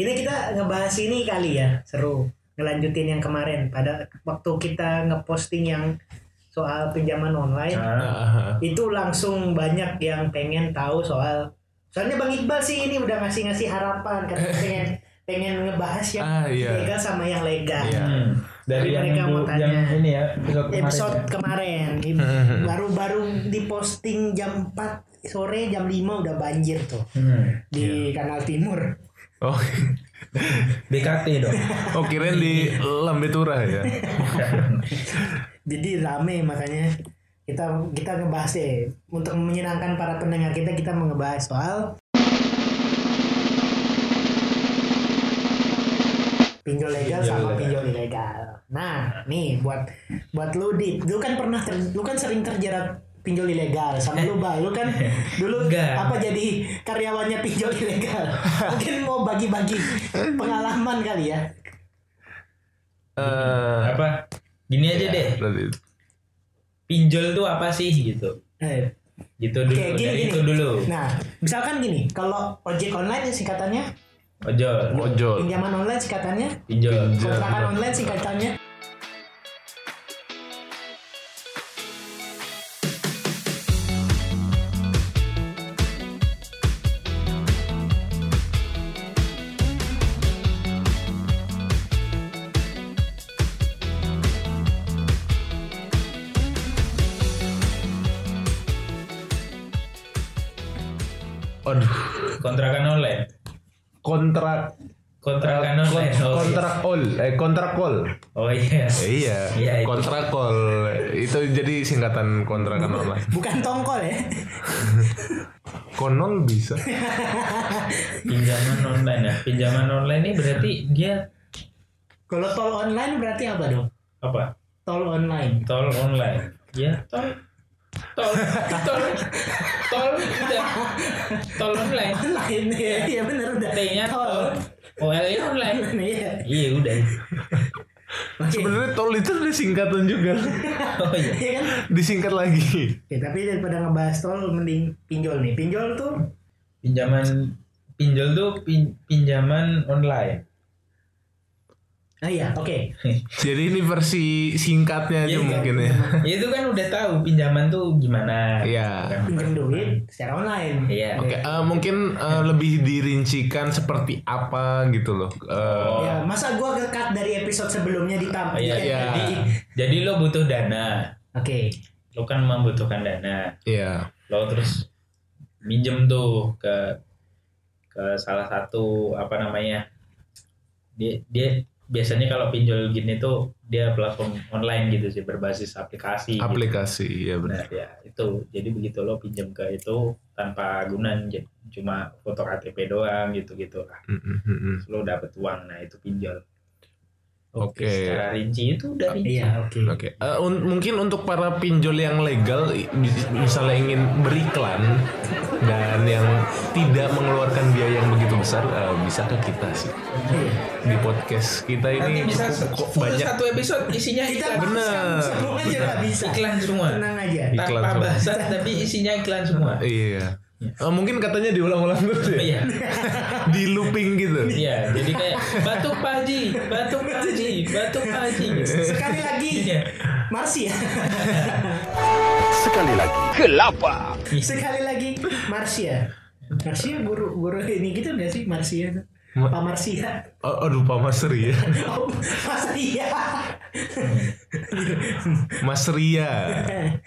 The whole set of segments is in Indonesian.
Ini kita ngebahas ini kali ya, seru. Ngelanjutin yang kemarin pada waktu kita ngeposting yang soal pinjaman online, Nah, itu langsung banyak yang pengen tahu soal soalnya Bang Iqbal sih ini udah ngasih-ngasih harapan kan pengen pengen ngebahas yang Ah, iya. legal sama yang legal. Iya. Hmm. Dari Jadi yang, mereka mau tanya. yang ini ya episode kemarin. episode ya. kemarin Ini baru-baru diposting jam 4 sore jam 5 udah banjir tuh Hmm. di kanal timur Oh, BKT dong. oh kirain di Lambe Turah ya. jadi rame makanya kita kita ngebahas deh untuk menyenangkan para pendengar kita kita ngebahas soal pinjol legal Pinjol sama legal. pinjol ilegal. Nah, nih buat buat lu dit, lu kan pernah ter- lu kan sering terjerat pinjol ilegal sama lu bal, lu kan dulu Enggak. apa jadi karyawannya pinjol ilegal. Mungkin mau bagi-bagi pengalaman kali ya. Eh, Apa? Gini aja deh. berarti Pinjol tuh apa sih gitu? Eh, Gitu dulu. Oke, gini, gini. itu dulu. Nah, misalkan gini, kalau ojek online ya singkatannya, Ojol. ojol. pinjaman online singkatannya, Pinjol. kontrakan online singkatannya. Aduh, Kontrakan online. kontrak Kontrakan kon- online. Oh, kontrak all, eh kontrak call. Oh iya. Iya, Iya, itu. kontrak call itu jadi singkatan kontrakan online. Bukan tongkol ya. Konon bisa. Pinjaman online ya. Pinjaman online ini berarti dia Kalau tol online berarti apa dong? apa? Tol online. Tol online. Ya, tol. Tol. Tol. Tol udah. Tol online. Online ya, iya benar udah. T-nya tol. OL-nya online. Iya. Iya udah. Oke. Sebenarnya tol itu ada singkatan juga. Oh iya. Iya kan? Disingkat lagi. Oke, tapi daripada ngebahas tol mending pinjol nih. Pinjol tuh Pinjaman pinjol tuh pin- pinjaman online. Ah iya, oke. Jadi ini versi singkatnya aja Iya, mungkin ya. Ya, itu kan udah tahu pinjaman tuh gimana. Iya. Kan? Pinjam duit secara online. Iya. Oke, eh, mungkin eh, lebih dirincikan seperti apa gitu loh. Oh. Ya, masa gua nge-cut dari episode sebelumnya Oh, ditampilkan? iya, Iya. Jadi, jadi lo butuh dana. Oke. Lo kan membutuhkan dana. Iya. Lo terus minjem tuh ke ke salah satu apa namanya? Dia dia biasanya kalau pinjol gini tuh dia platform online gitu sih berbasis aplikasi. gitu. Aplikasi ya benar. Nah, ya itu. Jadi begitu lo pinjam ke itu tanpa guna j- cuma foto KTP doang gitu-gitu lah. Mm, mm, mm, mm. Terus lo dapet uang. Nah, itu pinjol. Oke. Secara rinci itu udah rinci. Iya, oke. Oke, Eh, un- mungkin untuk para pinjol yang legal, misalnya ingin beriklan dan yang tidak mengeluarkan biaya yang begitu besar, eh, bisa ke kita sih Iya. di podcast kita Nanti ini bisa cukup kok banyak. satu episode isinya Kita iklan. Bener, Semua aja bisa. Iklan semua. Tenang aja. Iklan Tanpa semua. bahasan tapi isinya iklan semua. Iya. Eh, mungkin katanya diulang-ulang terus ya, Iya. di looping gitu. Iya, jadi kayak batuk Pak Haji, batuk Pak Haji, batuk Pak Haji. Sekali lagi. Iya. Marsi ya. Sekali lagi. Kelapa. Sekali lagi Marsia. Marsia guru guru ini gitu nggak sih Marsia? Pak Marsia. Oh, aduh Pak Mas Ria, Oh, Mas Ria. Mas Ria,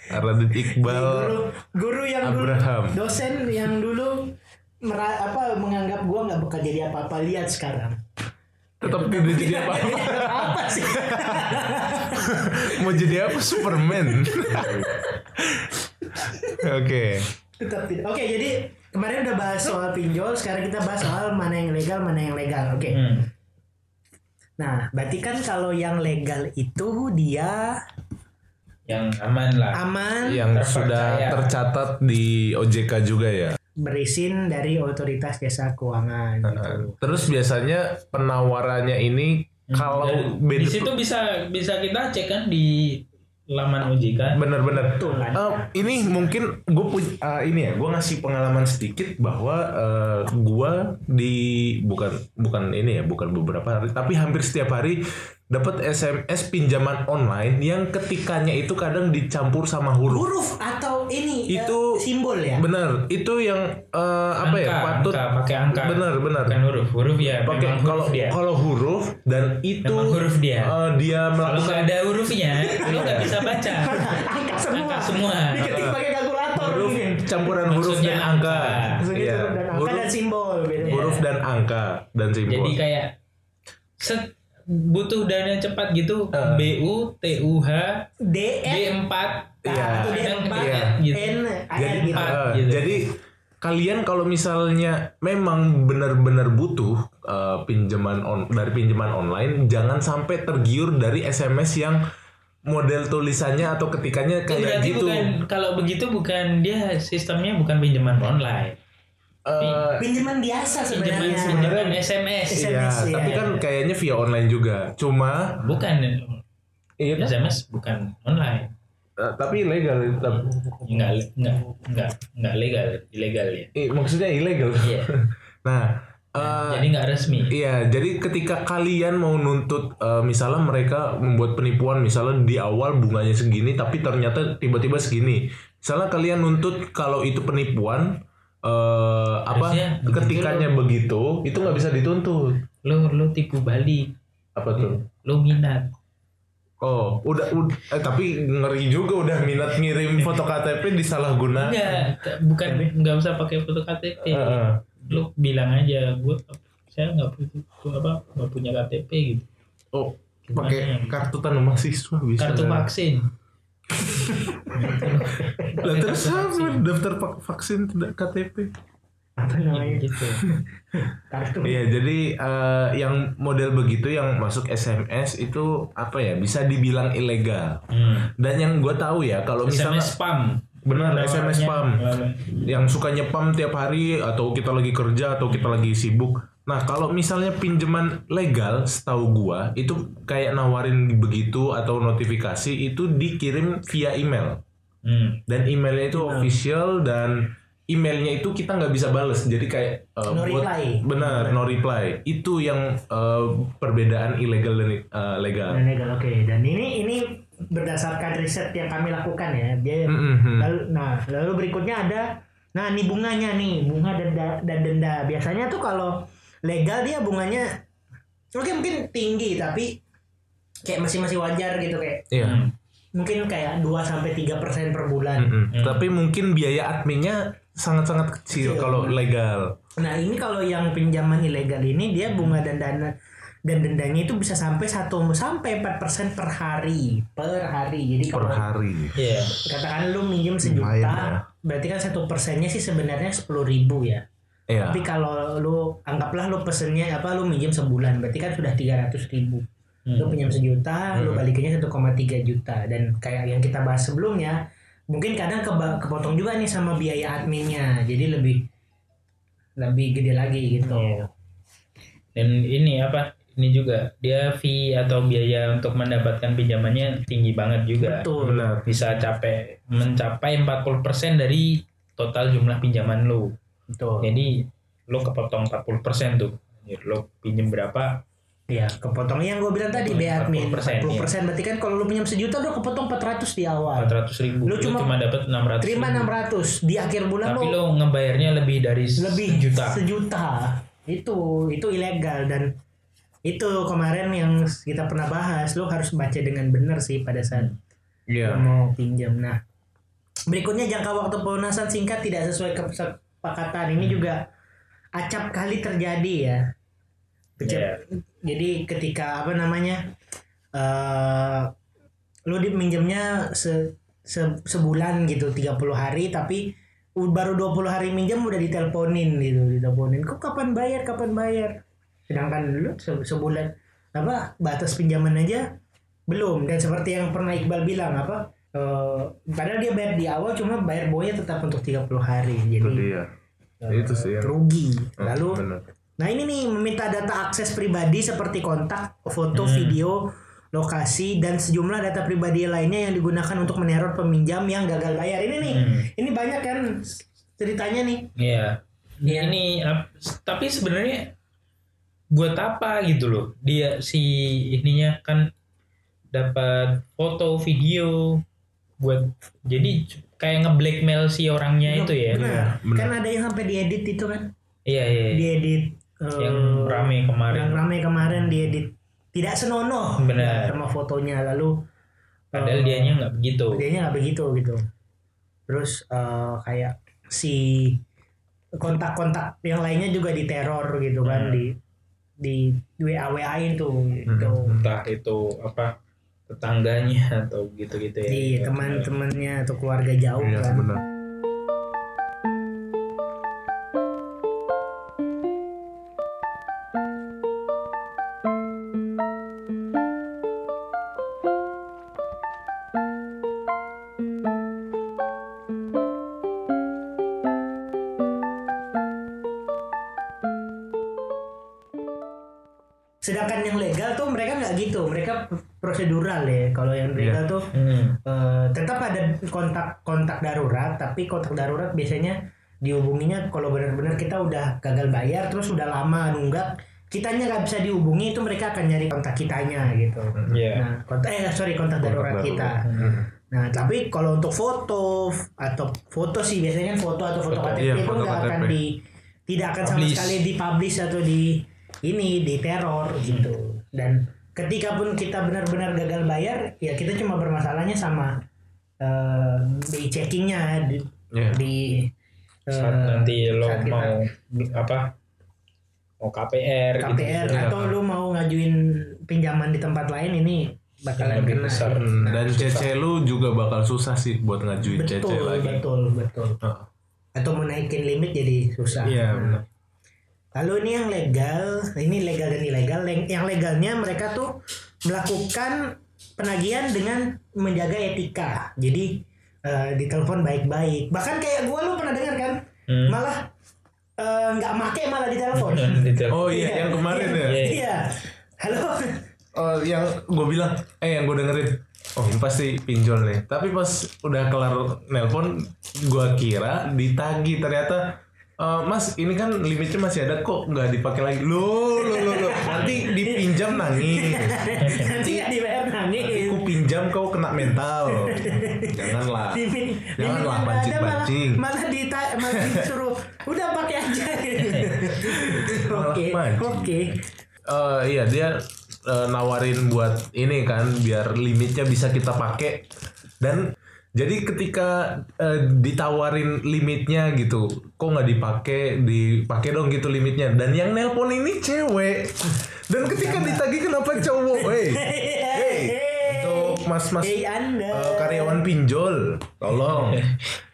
Radit Iqbal, guru guru yang dulu Abraham. dosen yang dulu mera- apa menganggap gua nggak bakal jadi apa-apa lihat sekarang. tetap tidak jadi apa apa sih? Mau jadi apa Superman? Oke. Tetap tidak. Oke, jadi kemarin udah bahas soal pinjol, sekarang kita bahas soal mana yang legal, mana yang legal. Oke. Hmm. Nah, berarti kan kalau yang legal itu dia Yang aman lah. aman, Yang sudah Terpercaya. tercatat di OJK juga ya. berizin dari otoritas jasa keuangan gitu. Terus biasanya penawarannya ini kalau Dan beda di situ bisa bisa kita cek kan di laman OJK. Bener-bener. Betul kan? Eh, ini mungkin gue punya ini ya, gue ngasih pengalaman sedikit bahwa eh, gue di bukan bukan ini ya, bukan beberapa hari, tapi hampir setiap hari dapat SMS pinjaman online yang ketikanya itu kadang dicampur sama huruf. huruf atau ini ya, Itu- simbol ya Bener, itu yang eh, apa ya Angka, patut. angka, pakai angka. Bener bener. Bukan huruf. Huruf ya. Pakai kalau huruf dia. kalau huruf dan itu Memang huruf dia. eh, dia Kalau melakukan nggak ada hurufnya, lo nggak bisa baca. angka semua Angka semua. diketik pakai kalkulator huruf mungkin campuran huruf dan angka. Maksudnya Iya. huruf dan angka Huruf, dan simbol beda huruf dan angka dan simbol. Jadi kayak set butuh dana cepat gitu. Eh. BU, TUH, D B4, Iya. atau D Kadang empat iya. gitu. N jadi AR gitu eh, gitu. jadi kalian kalau misalnya memang benar-benar butuh eh, pinjaman on dari pinjaman online jangan sampai tergiur dari SMS yang model tulisannya atau ketikannya kayak berarti gitu bukan kalau begitu bukan dia sistemnya bukan pinjaman online. Eh, pinjaman biasa sebenarnya pinjaman SMS. iya SMS, iya. tapi kan kayaknya via online juga cuma Bukan iya? SMS bukan online. Eh, tapi ilegal tetap. Enggak enggak enggak enggak legal, ilegal ya. Eh, maksudnya ilegal Iya. nah eh, Jadi nggak resmi. Iya, jadi ketika kalian mau nuntut, eh, misalnya mereka membuat penipuan, misalnya di awal bunganya segini, tapi ternyata tiba-tiba segini. Misalnya kalian nuntut kalau itu penipuan, eh, apa Harusnya begitu ketikanya begitu, itu nggak bisa dituntut. Lo lo tipu balik, Apa tuh? lo minat. Oh, udah, udah eh, tapi ngeri juga udah minat ngirim foto KTP disalahgunakan. Enggak, bukan nggak usah pakai foto KTP. Heeh. Lo bilang aja, gue saya nggak punya apa nggak punya KTP gitu. Oh, pakai ya? kartu tanda mahasiswa bisa. Kartu vaksin. Lah terus apa daftar vaksin tidak KTP? Apa namanya gitu. kartu Iya, jadi eh, yang model begitu yang masuk SMS itu apa ya bisa dibilang ilegal. Hmm. Dan yang gue tahu ya kalau misalnya SMS spam. benar. SMS spam yang suka nyepam tiap hari atau kita lagi kerja atau kita lagi sibuk. Nah kalau misalnya pinjaman legal, setahu gua itu kayak nawarin begitu atau notifikasi itu dikirim via email Hmm. dan emailnya itu official dan emailnya itu kita nggak bisa bales. Jadi kayak uh, No buat- reply. benar no reply. Itu yang uh, perbedaan ilegal dan uh, legal. Dan legal oke. Dan ini ini berdasarkan riset yang kami lakukan ya. Dia Mm-mm. lalu nah lalu berikutnya ada nah ini bunganya nih. Bunga denda dan denda. Biasanya tuh kalau legal dia bunganya oke mungkin tinggi tapi kayak masih masih wajar gitu kayak Iya. Hmm. mungkin kayak 2 sampai tiga persen per bulan Mm-mm. Tapi mungkin biaya adminnya sangat-sangat kecil Kecil. kalau legal. Nah ini kalau yang pinjaman ilegal ini dia bunga dan dana dan dendanya itu bisa sampai satu sampai 4% per hari per hari jadi Per kalau hari. Iya. katakan lu minjem sejuta ya. berarti kan satu persennya sih sebenarnya sepuluh ribu ya Iya. tapi kalau lu anggaplah lu pesennya apa lu minjem sebulan berarti kan sudah tiga ratus ribu Hmm. lu pinjam sejuta lu balikinnya 1,3 juta dan kayak yang kita bahas sebelumnya mungkin kadang keba- kepotong juga nih sama biaya adminnya jadi lebih lebih gede lagi gitu Iya. Dan ini apa? Ini juga dia fee atau biaya untuk mendapatkan pinjamannya tinggi banget juga. betul Benar. Bisa capai mencapai 40% dari total jumlah pinjaman lu. betul Jadi lu kepotong 40% tuh. Jadi lu pinjem berapa? Ya kepotong yang gue bilang tadi biaya admin 40%, 40% berarti kan kalau lu pinjam sejuta lu kepotong 400 di awal 400 ribu. Lu Lu cuma cuma, dapat 600 terima ribu. 600 di akhir bulan Tapi lu lu ngebayarnya lebih dari lebih juta. sejuta itu itu ilegal dan itu kemarin yang kita pernah bahas lo harus baca dengan benar sih pada saat Iya. lo mau pinjam nah berikutnya jangka waktu pelunasan singkat tidak sesuai kesepakatan ini juga acap kali terjadi ya Iya. jadi ketika apa namanya eh lo diminjemnya se, se- sebulan gitu 30 hari tapi baru 20 hari minjem udah diteleponin gitu diteleponin. Kok kapan bayar kapan bayar? Sedangkan dulu se- sebulan apa batas pinjaman aja belum. Dan seperti yang pernah Iqbal bilang apa eh, padahal dia bayar di awal cuma bayar bawahnya tetap untuk 30 hari. Itu jadi dia. eh, Itu sih yang- rugi. Oh, lalu. Nah ini nih meminta data akses pribadi seperti kontak, foto, video, lokasi dan sejumlah data pribadi lainnya yang digunakan untuk meneror peminjam yang gagal bayar. Ini nih, Hmm. ini banyak kan ceritanya nih. Iya. Iya. Ini ap- tapi sebenarnya buat apa gitu loh? Dia si ininya kan dapat foto, video buat jadi kayak ngeblackmail si orangnya itu ya. Benar. Iya, benar. Kan ada yang sampai diedit itu kan. Iya, iya. Diedit eh, Yang rame kemarin. Yang rame kemarin diedit tidak senonoh Benar. sama fotonya lalu Padahal eh, dianya nggak begitu. dianya nggak begitu gitu terus eh, kayak si kontak-kontak yang lainnya juga diteror gitu kan Hmm. di di WA WA-in tuh gitu. Entah itu apa tetangganya atau gitu-gitu ya. di teman-temannya atau keluarga jauh Iya kan. benar. Mereka prosedural ya. Kalau yang legal tuh Hmm. eh, tetap ada kontak-kontak darurat, tapi kontak darurat biasanya dihubunginya kalau benar-benar kita udah gagal bayar terus udah lama nunggak, kitanya nggak bisa dihubungi itu mereka akan nyari kontak kitanya gitu. Iya. Nah, kontak eh sorry kontak, darurat, kita. Hmm. Nah, tapi kalau untuk foto atau foto sih biasanya kan foto atau foto, Foto, KTP iya, itu foto nggak akan di tidak akan sama Publish. sekali dipublish atau di ini di teror gitu. Dan ketika pun kita benar-benar gagal bayar, ya kita cuma bermasalahnya sama eh, di checkingnya di, Iya. di eh, Saat nanti lo saat kita mau apa? Mau KPR, KPR gitu. atau lu mau ngajuin pinjaman di tempat lain ini bakalan Lebih kena. besar. Hmm, dan Susah. CC lu juga bakal susah sih buat ngajuin CC Betul, lagi. betul, betul. Heeh. Atau mau naikin limit jadi susah. Iya, Nah, benar. Lalu ini yang legal, ini legal dan ilegal. Yang legalnya mereka tuh melakukan penagihan dengan menjaga etika. Jadi eh, ditelepon baik-baik. Bahkan kayak gue lu pernah dengar kan? Hmm. Malah eh, nggak make malah ditelepon. Oh iya, yang kemarin ya. Iya. Iya. Halo. Oh, yang gue bilang, eh yang gue dengerin, oh ini pasti pinjol nih. Tapi pas udah kelar nelpon, gue kira ditagi ternyata. "Eh, mas, ini kan limitnya masih ada kok nggak dipakai lagi. Lo, lo, lo, lo. Nanti dipinjam nangis. Nanti nggak dibayar Nanti nangis. ku pinjam kau kena mental. Janganlah. Limit, Janganlah ada, malah, bancing-bancing. malah dita, malah disuruh udah pakai aja. Oke, oke. Eh, iya dia eh, nawarin buat ini kan biar limitnya bisa kita pakai dan jadi ketika eh, ditawarin limitnya gitu kok nggak dipakai dipakai dong gitu limitnya dan yang nelpon ini cewek dan ketika ditagih kenapa cowok hey hey untuk mas mas Hey, Anda. karyawan pinjol tolong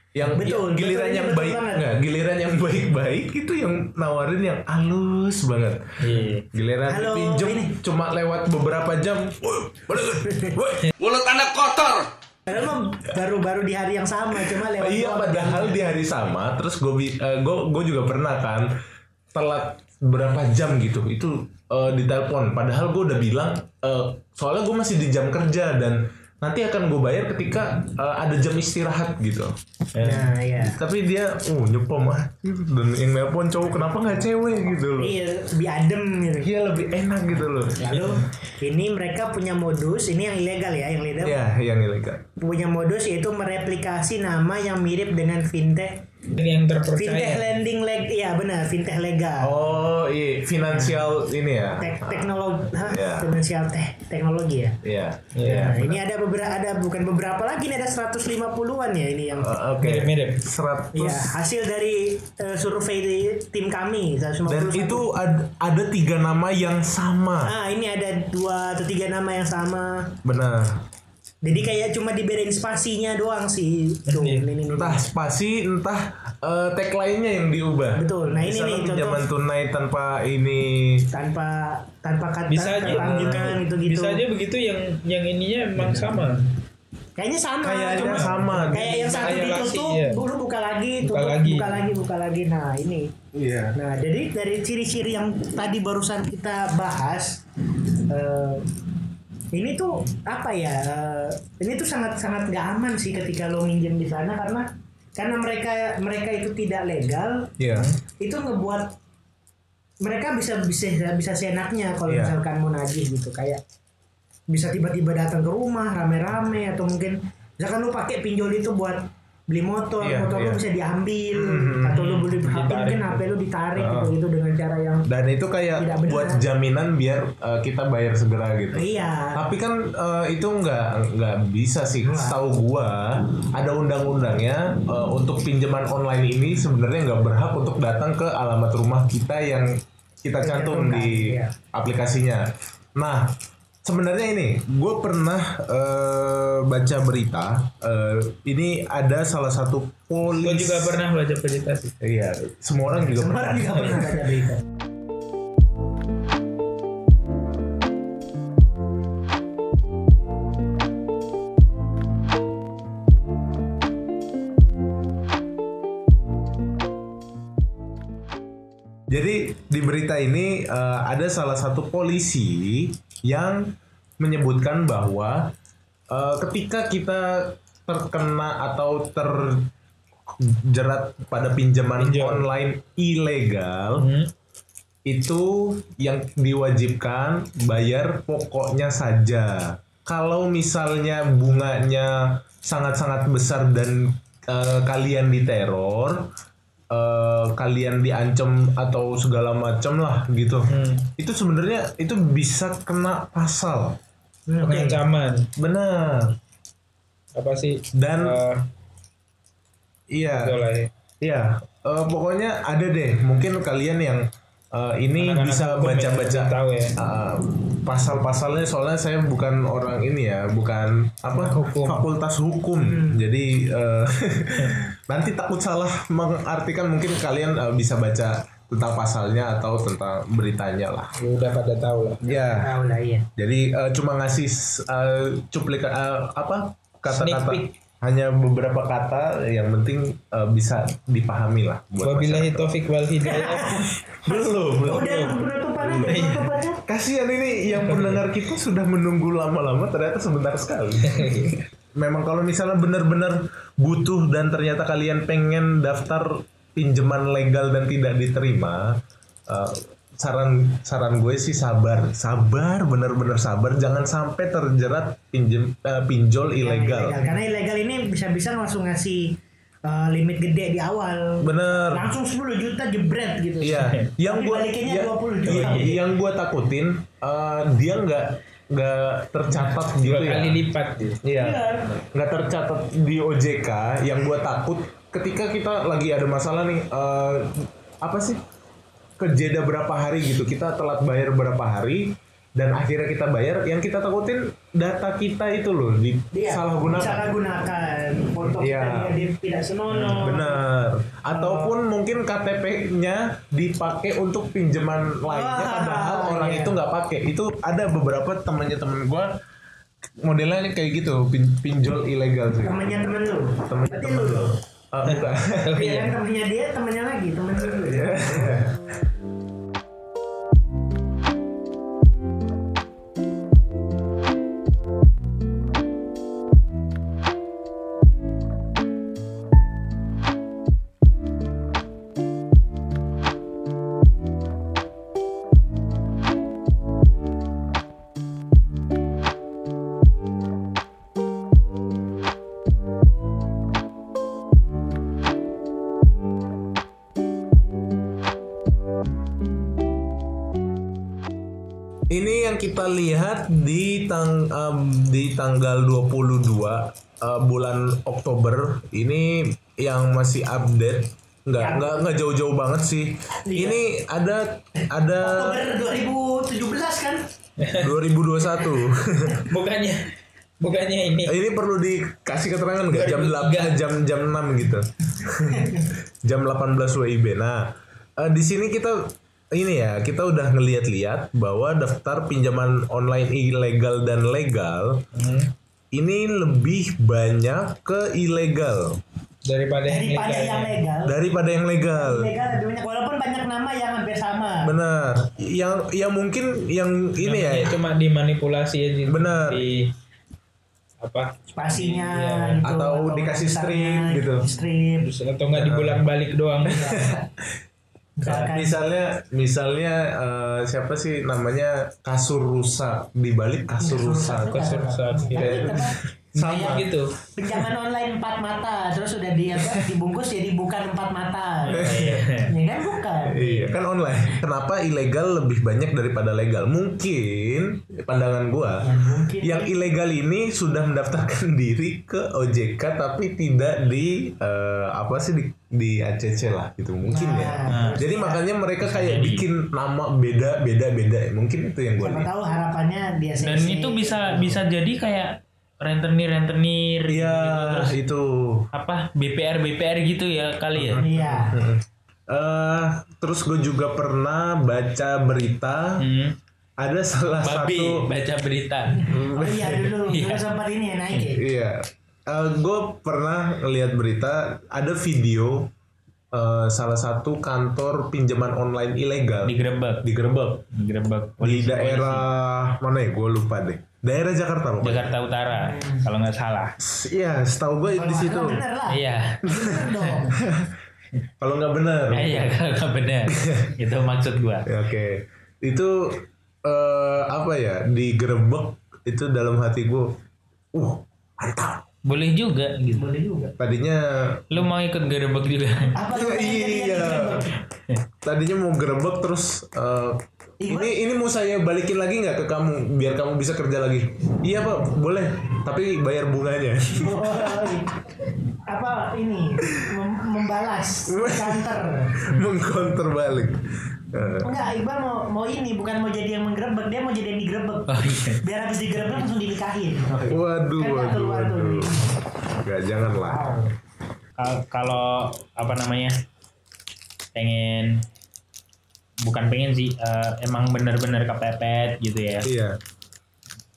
yang Betul, giliran betul, yang betul baik banget. nggak giliran yang baik-baik itu yang nawarin yang halus banget Iya. Giliran Halo, ini. cuma lewat beberapa jam. Mulut anak kotor. Padahal mah baru-baru di hari yang sama, cuma lewat Iya padahal di hari sama terus gue gue gue juga pernah kan telat berapa jam gitu itu eh, ditelepon. Padahal gue udah bilang eh, soalnya gue masih di jam kerja dan nanti akan gue bayar ketika eh, ada jam istirahat gitu. Nah, iya. tapi dia uh nyepom ah. Dan yang nelpon cowok kenapa nggak cewek? gitu loh. Iya, lebih adem gitu. iya lebih enak gitu loh. Lalu ini mereka punya modus, ini yang ilegal ya, yang ilegal ya yang ilegal. Punya modus yaitu mereplikasi nama yang mirip dengan fintech Ini yang fintech terpercaya. lending leg iya benar fintech legal oh iya finansial ini ya Tek teknologi hah, Ya. finansial teh teknologi ya Iya. Iya. Nah, ini ada beberapa ada bukan beberapa lagi ini ada 150-an ya ini yang Uh, Oke. Mirip-mirip. Seratus. ya hasil dari eh, survei di tim kami 151. Dan itu ada, ada tiga nama yang sama. ah ini ada dua atau tiga nama yang sama Benar. Jadi kayak cuma dibedain spasinya doang sih tuh Iya. ini, ini, ini. Entah spasi, entah uh, tagline-nya yang diubah. Betul. Nah, ini Misalnya nih, contoh. pinjaman tunai tanpa ini. tanpa tanpa kata Bisa aja kelanjutan begitu. gitu-gitu Bisa aja begitu yang yang ininya emang sama. kayaknya sama Kayaknya cuma sama. kayak yang satu Kayak lasi, ditutup iya. buka lagi Buka tutup lagi. buka lagi buka lagi nah ini Iya. Nah, jadi dari ciri-ciri yang tadi barusan kita bahas, eh, ini tuh apa ya eh, ini tuh sangat sangat nggak aman sih ketika lo minjem di sana karena karena mereka mereka itu tidak legal Iya. itu ngebuat mereka bisa bisa bisa seenaknya kalau Iya. misalkan mau nagih gitu kayak bisa tiba-tiba datang ke rumah rame-rame atau mungkin misalkan lu pakai pinjol itu buat beli motor Iya, motor lu iya. bisa diambil Mhm. atau lu beli HP Ditarik. mungkin HP lu ditarik Ah. gitu gitu dengan cara yang Dan itu kayak Tidak benar. buat jaminan biar uh, kita bayar segera gitu. iya Tapi kan uh, itu nggak nggak bisa sih. Nggak. Setahu gua ada undang-undangnya uh, untuk pinjaman online ini sebenarnya nggak berhak untuk datang ke alamat rumah kita yang kita cantum cantumkan, di iya. aplikasinya. Nah, sebenarnya ini gue pernah uh, baca berita. uh, ini ada salah satu Gue polis. juga pernah baca berita sih. Iya, semua orang juga semua orang juga pernah baca berita Jadi di berita ini eh, ada salah satu polisi yang menyebutkan bahwa eh, ketika kita terkena atau terjerat pada pinjaman Pinjol. online ilegal Hmm. itu yang diwajibkan bayar pokoknya saja. Kalau misalnya bunganya sangat-sangat besar dan eh, kalian diteror, eh, kalian diancam atau segala macam lah gitu. Hmm. Itu sebenarnya itu bisa kena pasal. Hmm, oke. Pengancaman. Benar. Apa sih? Dan Eh, iya. ya. Iya, eh, pokoknya ada deh. Mungkin kalian yang eh, ini Anak-anak bisa hukum ya, baca-baca ya. eh, pasal-pasalnya. Soalnya saya bukan orang ini ya, bukan apa hukum. fakultas hukum. Jadi eh, nanti takut salah mengartikan. Mungkin kalian eh, bisa baca tentang pasalnya atau tentang beritanya lah. Ya udah pada tahu lah. Ya, tahu lah iya jadi eh, cuma ngasih eh, cuplikan eh, apa kata-kata hanya beberapa kata yang penting eh, bisa dipahami lah buat Wabillahi masyarakat. taufik wal hidayah. belum belum udah penutupannya udah penutupannya kasihan ini yang pendengar kita sudah menunggu lama-lama ternyata sebentar sekali. Memang kalau misalnya benar-benar butuh dan ternyata kalian pengen daftar pinjaman legal dan tidak diterima eh, saran saran gue sih sabar. Sabar bener-bener sabar. Jangan sampai terjerat pinjem eh, pinjol ilegal. Ilegal. karena ilegal ini bisa-bisa langsung ngasih uh, limit gede di awal bener langsung 10 juta jebret gitu Iya, yang Tapi gua ya- 20 juta. iya, yang gua takutin eh, dia nggak nggak tercatat gitu Dua ya. kali lipat gitu. Iya. Iya. Nggak tercatat di OJK. Yang gua takut ketika kita lagi ada masalah nih eh, apa sih kejeda berapa hari gitu kita telat bayar berapa hari dan akhirnya kita bayar yang kita takutin data kita itu loh di Dia salah gunakan salah gunakan foto Iya. kita dia tidak senonoh Benar. Ataupun mungkin KTP-nya dipakai untuk pinjaman lainnya Wah, padahal orang iya. itu nggak pakai. Itu ada beberapa temannya temen gua modelnya kayak gitu, pin- pinjol ilegal sih. temannya temen lu Temennya berarti temen lu lo. Ah. Oh Iya iya. kan temennya dia temennya lagi temen lu kita lihat di tang em, di tanggal 22 eh, bulan Oktober ini yang masih update nggak Ya. nggak nggak jauh-jauh banget sih. Iya. Ini ada ada Oktober 2017 kan 2021. Bukannya bukannya ini. ini perlu dikasih keterangan nggak jam 8 jam jam 6 gitu. jam 18 WIB. Nah, eh, di sini kita ini ya, kita udah ngeliat-liat bahwa daftar pinjaman online ilegal dan legal Hmm. ini lebih banyak ke ilegal. daripada yang daripada legal yang ya. legal daripada yang legal. legal lebih banyak walaupun banyak nama yang hampir sama Benar. Yang yang mungkin yang ini ya. Namanya cuma dimanipulasi aja Benar. di apa spasinya gitu Atau dikasih strip gitu. strip terus atau nggak dibolak balik doang misalkan Misalnya misalnya eh, siapa sih namanya kasur rusak dibalik kasur rusak. Kasur rusak, Tapi iya. tetap Sama. kayak gitu pinjaman online empat mata terus udah di apa, dibungkus jadi bukan empat mata Iya. ya kan bukan Iya kan online. Kenapa ilegal lebih banyak daripada legal? Mungkin pandangan gua Ya, mungkin yang ilegal ini sudah mendaftarkan diri ke OJK tapi tidak di eh, apa sih di di ACC lah gitu mungkin ya. Nah, Jadi makanya mereka kayak Jadi. bikin nama beda beda beda. Mungkin itu yang siapa lihat. tahu harapannya dia dan itu bisa bisa jadi kayak rentenir rentenir Iya terus itu. apa BPR BPR gitu ya kali ya? Iya. Eh terus gue juga pernah baca berita. Hmm. ada salah babi satu baca berita. Oh iya dulu dulu Iya. sempat ini ya naik ya? Iya, gue pernah lihat berita ada video eh, salah satu kantor pinjaman online ilegal digerebek digerebek digerebek di polisi, daerah mana ya? Gue lupa deh. Daerah Jakarta polisi. pokoknya. Jakarta Utara kalau nggak salah Iya, setahu gue di situ. iya dong Kalau nggak benar. Iya kalau nggak benar itu maksud gua Ya, Oke, itu eh, apa ya? Digerebek itu dalam hati gue. Uh, mantap. Boleh juga gitu. Boleh juga. Tadinya lu mau ikut gerebek juga? Apa yang Iya. tadinya mau gerebek terus eh, Iya, ini ini mau saya balikin lagi nggak ke kamu biar kamu bisa kerja lagi? Iya pak. Boleh. Tapi bayar bunganya. Oh, apa ini? Mem- membalas counter mengcounter balik enggak Iqbal mau mau ini bukan mau jadi yang menggerebek dia mau jadi yang digerebek. Oh iya. Biar habis digerebek langsung dinikahin. Waduh Kan nggak waduh keluar tuh. waduh. Duit. nggak jangan lah wow Kal- kalau apa namanya pengen bukan pengen sih eh, emang bener-bener kepepet gitu ya. Iya.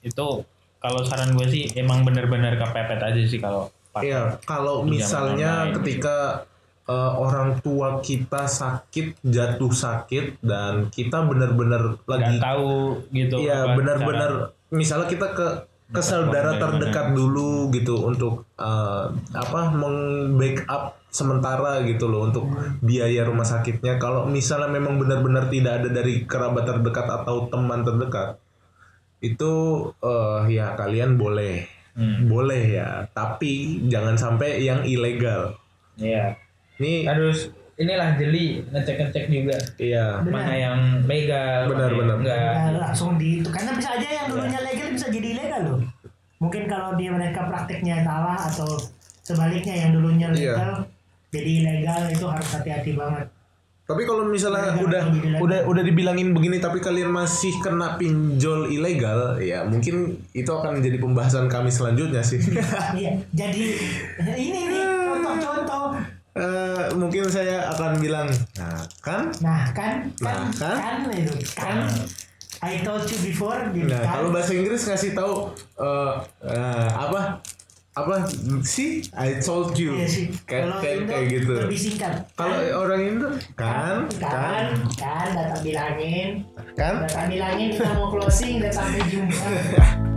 Itu kalau saran gue sih emang bener-bener kepepet aja sih kalau iya kalau misalnya online. ketika eh, orang tua kita sakit jatuh sakit dan kita benar-benar lagi nggak tahu gitu Iya apa benar-benar misalnya kita ke ke saudara terdekat dulu gitu untuk eh, apa meng-backup sementara gitu loh untuk biaya rumah sakitnya. Kalau misalnya memang benar-benar tidak ada dari kerabat terdekat atau teman terdekat itu eh, ya kalian boleh Hmm. boleh ya tapi jangan sampai yang ilegal. Iya. Ini harus inilah jeli ngecek-ngecek juga. Iya. Benar. mana yang legal Benar, mana yang benar. enggak. Nah, langsung di itu. Karena bisa aja yang dulunya legal bisa jadi ilegal loh. Mungkin kalau dia mereka praktiknya salah atau sebaliknya yang dulunya Iya. legal jadi ilegal itu harus hati-hati banget. Tapi kalau misalnya Ilegal udah udah udah dibilangin begini tapi kalian masih kena pinjol ilegal, ya mungkin itu akan menjadi pembahasan kami selanjutnya sih. iya jadi ini nih contoh-contoh Eh, mungkin saya akan bilang, nah kan, nah kan Nah, kan? kan? kan kan. I told you before gitu nah kan. kalau bahasa Inggris ngasih tahu eh, eh, apa? Apa sih? I told you. Iya sih. kayak Kalau kayak, gitu. lebih singkat. Kalau orang Indo kan? Kan kan data bilangin. Kan? Data bilangin kita mau closing dan sampai jumpa